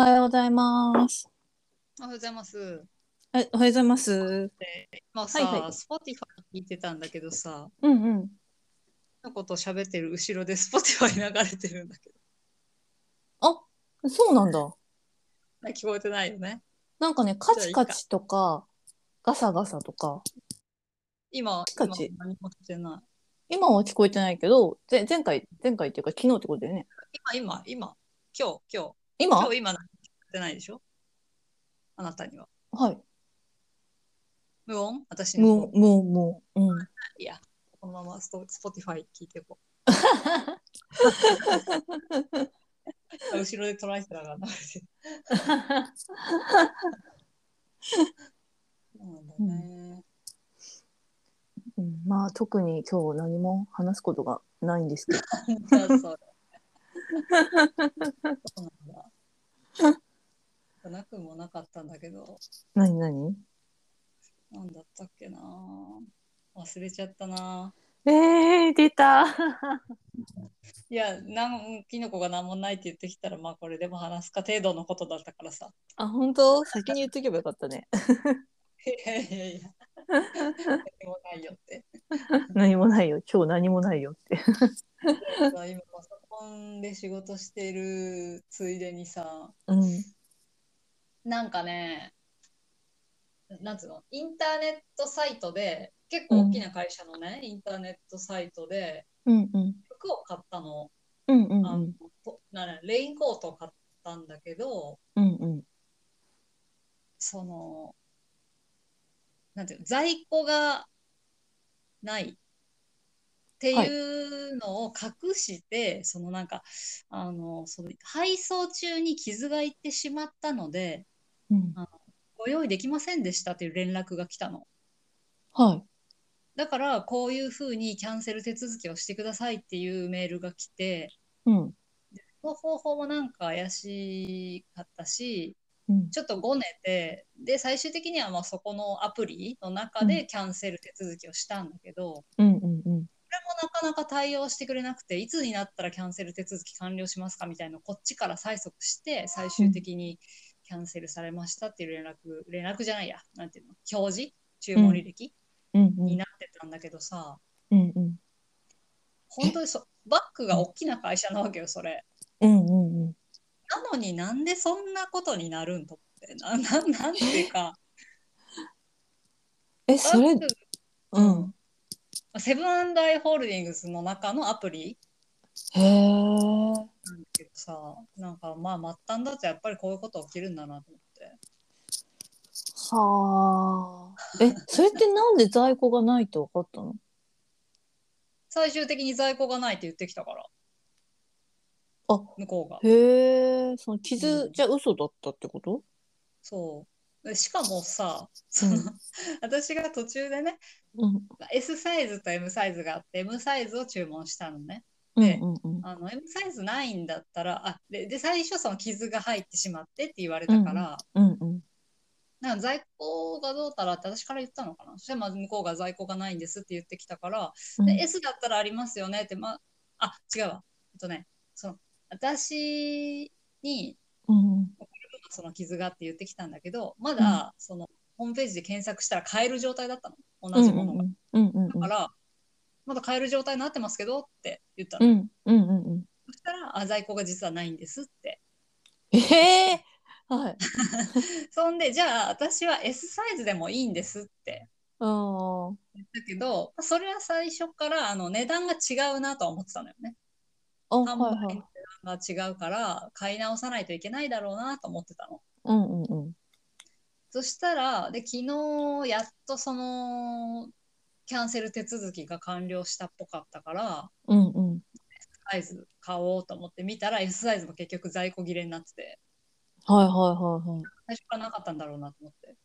おはようございます。おはようございます。はい、おはようございます。今さ、はいはい Spotify 聞いてたんだけどさ、うんうん。のこと喋ってる後ろで Spotify 流れてるんだけど、あ、そうなんだ。聞こえてないよね。なんかね、カチカチとか、ガサガサとか、今、カチ今何もしてない。今は聞こえてないけど、ぜ前回、前回っていうか昨日ってことだよね。今、今、今、今日、今日、今？今日、今何も聞こえてないでしょ？あなたには。はい。無音？私もう、もう、もう、うん。いや、このままスト Spotify 聞いていこう。後ろでトライスラーが流れてる。そうなんだね。うんまあ、特に今日何も話すことがないんですけど。そうそう。そうなんだ。なくもなかったんだけど、何何？なんだったっけな。忘れちゃったな。えー、出た。いや、なんキノコが何もないって言ってきたら、まあこれでも話すか程度のことだったからさ。あ、本当？先に言っとけばよかったね。いやいやいや。何もないよって。何もないよ。今日何もないよって。さ今パソコンで仕事してるついでにさ、うん。なんかね、なんつうの、インターネットサイトで、結構大きな会社のね、インターネットサイトでうんうん。服を買ったの。うんうんあのならレインコートを買ったんだけど、うんうん。その、なんていうの、在庫がないっていうのを隠して、そのなんか、あの、その配送中に傷がいってしまったので、うん。ご用意できませんでしたっていう連絡が来たの。はい。だから、こういうふうにキャンセル手続きをしてくださいっていうメールが来て、うん。その方法もなんか怪しかったし、うん。ちょっとごねて、で、最終的にはまあそこのアプリの中でキャンセル手続きをしたんだけど、こうんうんうん。れもなかなか対応してくれなくて、いつになったらキャンセル手続き完了しますかみたいなこっちから催促して、最終的にキャンセルされましたっていう連絡、連絡じゃないや、なんていうの、表示？注文履歴、うんうん。になってたんだけどさ、うんうん。本当にそバッグが大きな会社なわけよ、それ。うんうんうん。なのになんでそんなことになるんと思って。な、ななんていうか、え、それうん。セブンアイ・ホールディングスの中のアプリ？へえ。けどさ、なんかまあ末端だとやっぱりこういうこと起きるんだなと思って。はあ。え、それってなんで在庫がないって分かったの？最終的に在庫がないって言ってきたから、あ、向こうが。へえ。その傷、うんじゃあ嘘だったってこと？そう。でしかもさ、その、うん 私が途中でね、うん。S サイズと M サイズがあって、M サイズを注文したのね。うんでうんうん。あの M サイズないんだったら、あでで最初その傷が入ってしまってって言われたから、うんうん。なんか在庫がどうたらって私から言ったのかなそしたらまず向こうが在庫がないんですって言ってきたから、うんで S だったらありますよねって、まあ、違うわ。えっとね、その私にうんその傷がって言ってきたんだけど、まだそのホームページで検索したら買える状態だったの。同じものが。うんうんうんだから、まだ買える状態になってますけどって言ったの。うんうんうんうん。そしたら、あ、在庫が実はないんですって。ええ。はい。そんで、じゃあ私は S サイズでもいいんですって。言ったけど、それは最初からあの値段が違うなとは思ってたのよね。あ、販売。の値段が違うから、買い直さないといけないだろうなと思ってたの。うんうんうん。そしたら、で、昨日やっとその、キャンセル手続きが完了したっぽかったから、うんうん。サイズ買おうと思って見たら S サイズも結局在庫切れになってて、はいはいはいはい。最初からなかったんだろうなと思って。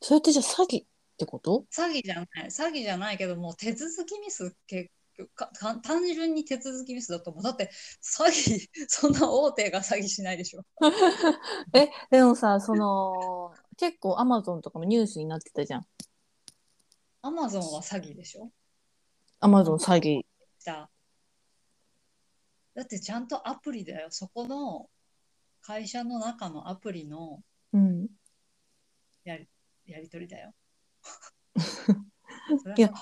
それってじゃあ詐欺ってこと？詐欺じゃない、詐欺じゃないけども、手続きミス結か単純に手続きミスだと思う。だって、詐欺、そんな大手が詐欺しないでしょ。え、でもさ、その、結構アマゾンとかもニュースになってたじゃん。アマゾンは詐欺でしょ？アマゾン詐欺。じゃあだってちゃんとアプリだよ。そこの会社の中のアプリのうん。やりやり取りだよ。そいや。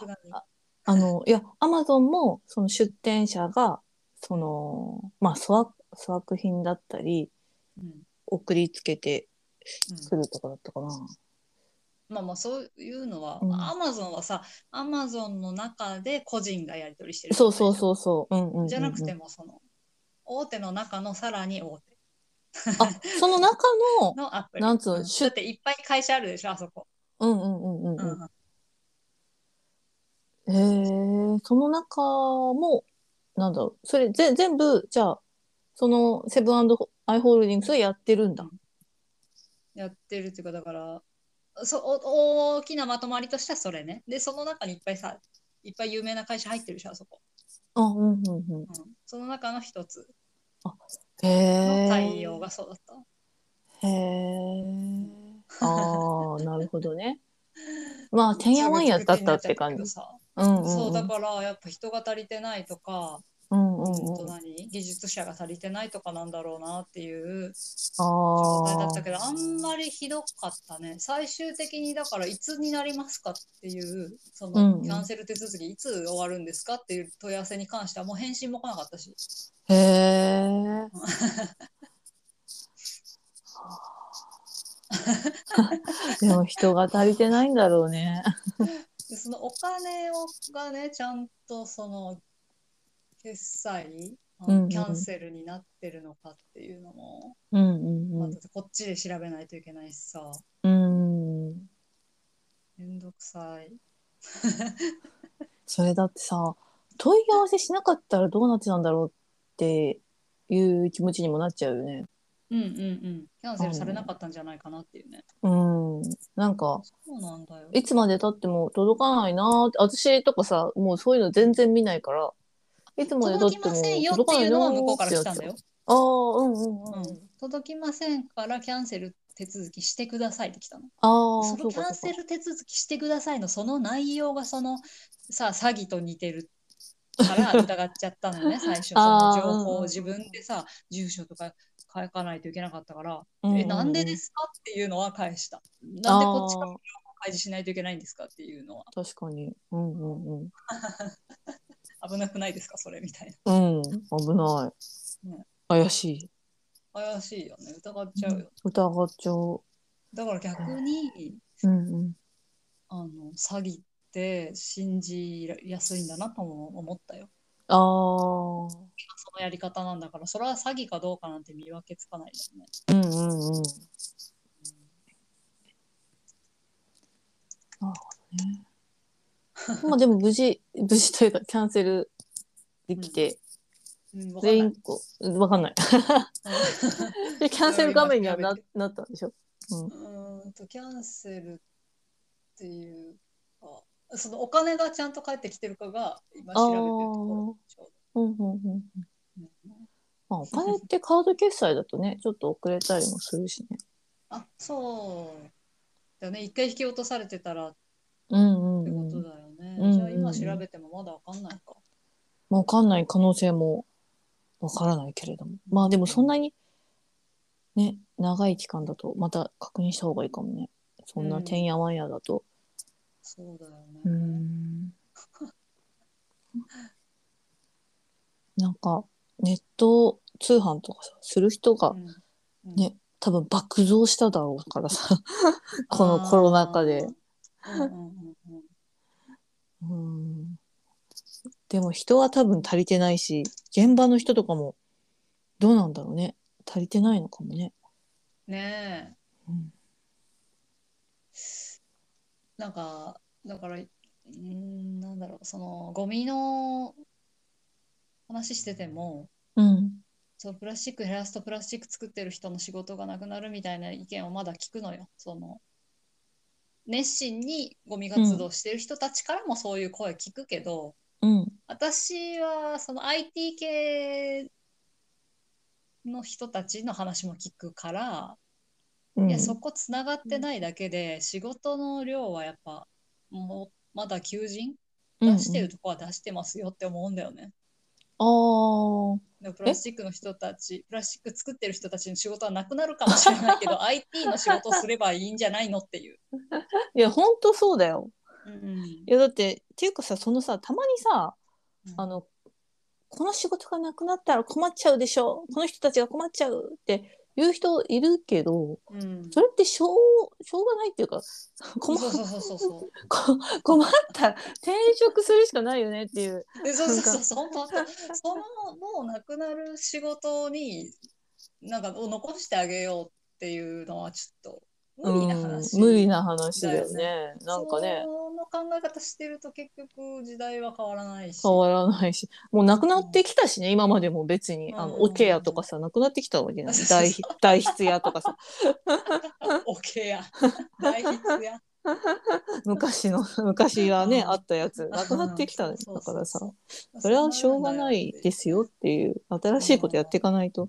あの、いや、アマゾンも、その出店者が、その、まあ、粗悪、粗悪品だったり、うん送りつけてうんくるとかだったかな。まあまあそういうのは、うんアマゾンはさ、アマゾンの中で個人がやり取りしてる。そうそうそうそう。うんうんうんうんじゃなくても、その、大手の中のさらに大手あ、その中の、のアプリ。なんつうのだっていっぱい会社あるでしょ、あそこ。うんうんうんうんうんうん。へえ、その中も、なんだろう、それぜ全部、じゃあ、そのセブンアイ・ホールディングスはやってるんだ。やってるっていうか、だから、そお大きなまとまりとしてはそれね。で、その中にいっぱいさ、いっぱい有名な会社入ってるでしょ、あそこ。あ、うんうんうん。うん、その中の一つへえ。の対応がそうだった。へえ。ああ、なるほどね。まあ、てんやわんやだったって感じ。さうんうんうん。そうだからやっぱ人が足りてないとか、うんうんうん。何技術者が足りてないとかなんだろうなっていうあ状態だったあ。けどあんまりひどかったね最終的にだからいつになりますかっていうそのキャンセル手続きいつ終わるんですかっていう問い合わせに関してはもう返信も来なかったしへえ。でも人が足りてないんだろうね。でそのお金をがねちゃんとその決済キャンセルになってるのかっていうのも、うんうんまこっちで調べないといけないしさうん。うん。めんどくさい それだってさ、問い合わせしなかったらどうなってたんだろうっていう気持ちにもなっちゃうよね。うんうんうんキャンセルされなかったんじゃないかなっていうねうん。なんか、そうなんだよいつまで経っても届かないなーって、私とかさ、もうそういうの全然見ないから、いつも届きませんよっていうのは向こうから来たんだよ。ああ、うんうんうん。うん、届きませんからキャンセル手続きしてくださいって来たの。ああ、そのキャンセル手続きしてくださいのその内容がそのさ詐欺と似てるから疑っちゃったのね 最初その情報を自分でさ住所とか書かないといけなかったから、うんえなんでですかっていうのは返した。なんでこっちから情報開示しないといけないんですかっていうのは確かに。うんうんうん。危なくないですか？それみたいな。うん、危ない。ね怪しい。怪しいよね疑っちゃうよ。疑っちゃう。だから逆にうんうん。あの詐欺って信じやすいんだなとも思ったよ。ああ、そのやり方なんだから、それは詐欺かどうかなんて見分けつかないよね。うんうんうん。なるほどね。まあでも無事、無事というかキャンセルできて、うん、全員こう、わかんない。でキャンセル画面にはな なったんでしょ？うん。うーんとキャンセルっていうか、そのお金がちゃんと返ってきてるかが今調べてるところちょうんうんうん。うどうんまあお金ってカード決済だとね、ちょっと遅れたりもするしね。あそうだね、一回引き落とされてたらっうんうてこんうん。とだよね。うんじゃあ今調べてもまだわかんないか。わかんない可能性もわからないけれども。まあでもそんなにね、長い期間だとまた確認した方がいいかもね。そんなてんやわんやだと。そうだよね。うーん。なんかネット通販とかさ、する人がうんうんね、多分爆増しただろうからさ、このコロナ禍で。うんうんうんうんうん。でも人は多分足りてないし、現場の人とかもどうなんだろうね。足りてないのかもね。ねえ。うんなんか、だから、うーん、なんだろう、その、ゴミの話してても、うん。そのプラスチック減らすとプラスチック作ってる人の仕事がなくなるみたいな意見をまだ聞くのよ。その、熱心にゴミ活動してる人たちからもそういう声聞くけど、うん。私はその IT 系の人たちの話も聞くから、うんいやそこつながってないだけで仕事の量はやっぱもうまだ求人出してるとこは出してますよって思うんだよね。あプラスチックの人たち、プラスチック作ってる人たちの仕事はなくなるかもしれないけど、IT の仕事をすればいいんじゃないのっていう。いや本当そうだよ。うん。いやだってっていうかさそのさたまにさうん。あのこの仕事がなくなったら困っちゃうでしょ？この人たちが困っちゃうって言う人いるけどうん。それってしょうしょうがないっていうか困 そうそうそうそう。そう。こ困ったら転職するしかないよねっていう。でそうそうそうそう、本当そのもうなくなる仕事に、なんかを残してあげようっていうのはちょっと無理な話。うん無理な話だよだね。なんかねその考え方してると結局時代は変わらないし。変わらないし。もうなくなってきたしね今までも別に。あのうんオケアとかさなくなってきたわけない。そうそう代代筆屋とかさ。オケや。大筆や。昔の昔はねうん。あったやつ。なくなってきただからさそれはしょうがないですよっていう新しいことやっていかないと。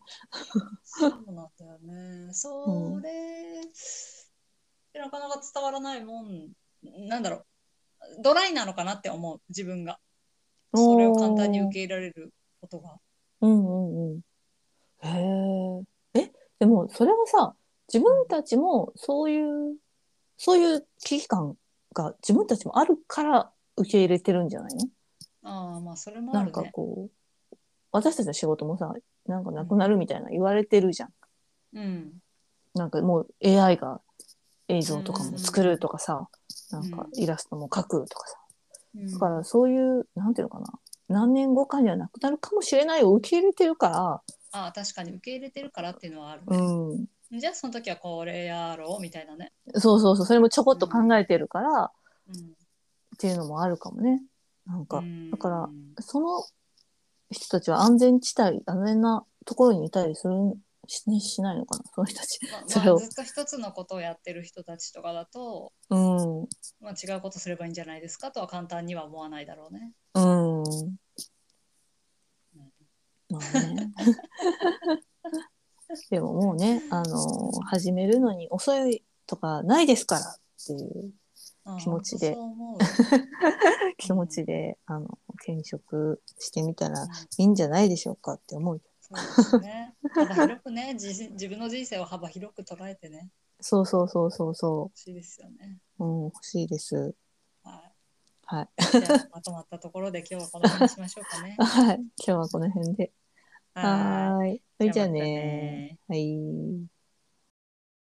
そうなんだよね。それ、なかなか伝わらないもん、なんだろう、ドライなのかなって思う、自分が。それを簡単に受け入れられることが。うんうんうん。へえ。え、でもそれはさ、自分たちもそういう、そういう危機感が自分たちもあるから受け入れてるんじゃないの？ああ、まあ、それもなんか。こう、私たちの仕事もさ、なんかなくなるみたいな言われてるじゃん。うん。なんかもう AI が映像とかも作るとかさ、なんかイラストも描くとかさ。うんだからそういう、なんていうのかな。何年後かにはなくなるかもしれないを受け入れてるかああ、確かに受け入れてるからっていうのはあるら、ね。うん。じゃあ、その時はこれやろうみたいなね。そうそうそう、それもちょこっと考えてるから、うん。っていうのもあるかもね。なんか、うんだからその人たちは安全地帯、安全なところにいたりするし,、ね、しないのかな、その人たち。まあ それをまあずっと一つのことをやってる人たちとかだと、うん。うん。まあ、違うことすればいいんじゃないですかとは簡単には思わないだろうね。まあね。でももうね、あの始めるのに遅いとかないですからっていううん気持ちで 気持ちで、あの転職してみたらいいんじゃないでしょうかって思う。そうですね。幅広くね、自自分の人生を幅広く捉えてね、そうそうそうそうそ欲しいですよね。う。うん、欲しいです。ははい。い。じゃあ、まとまったところで今日はこの辺にしましょうかね。はい。今日はこの辺で。はい。それじゃあねはい。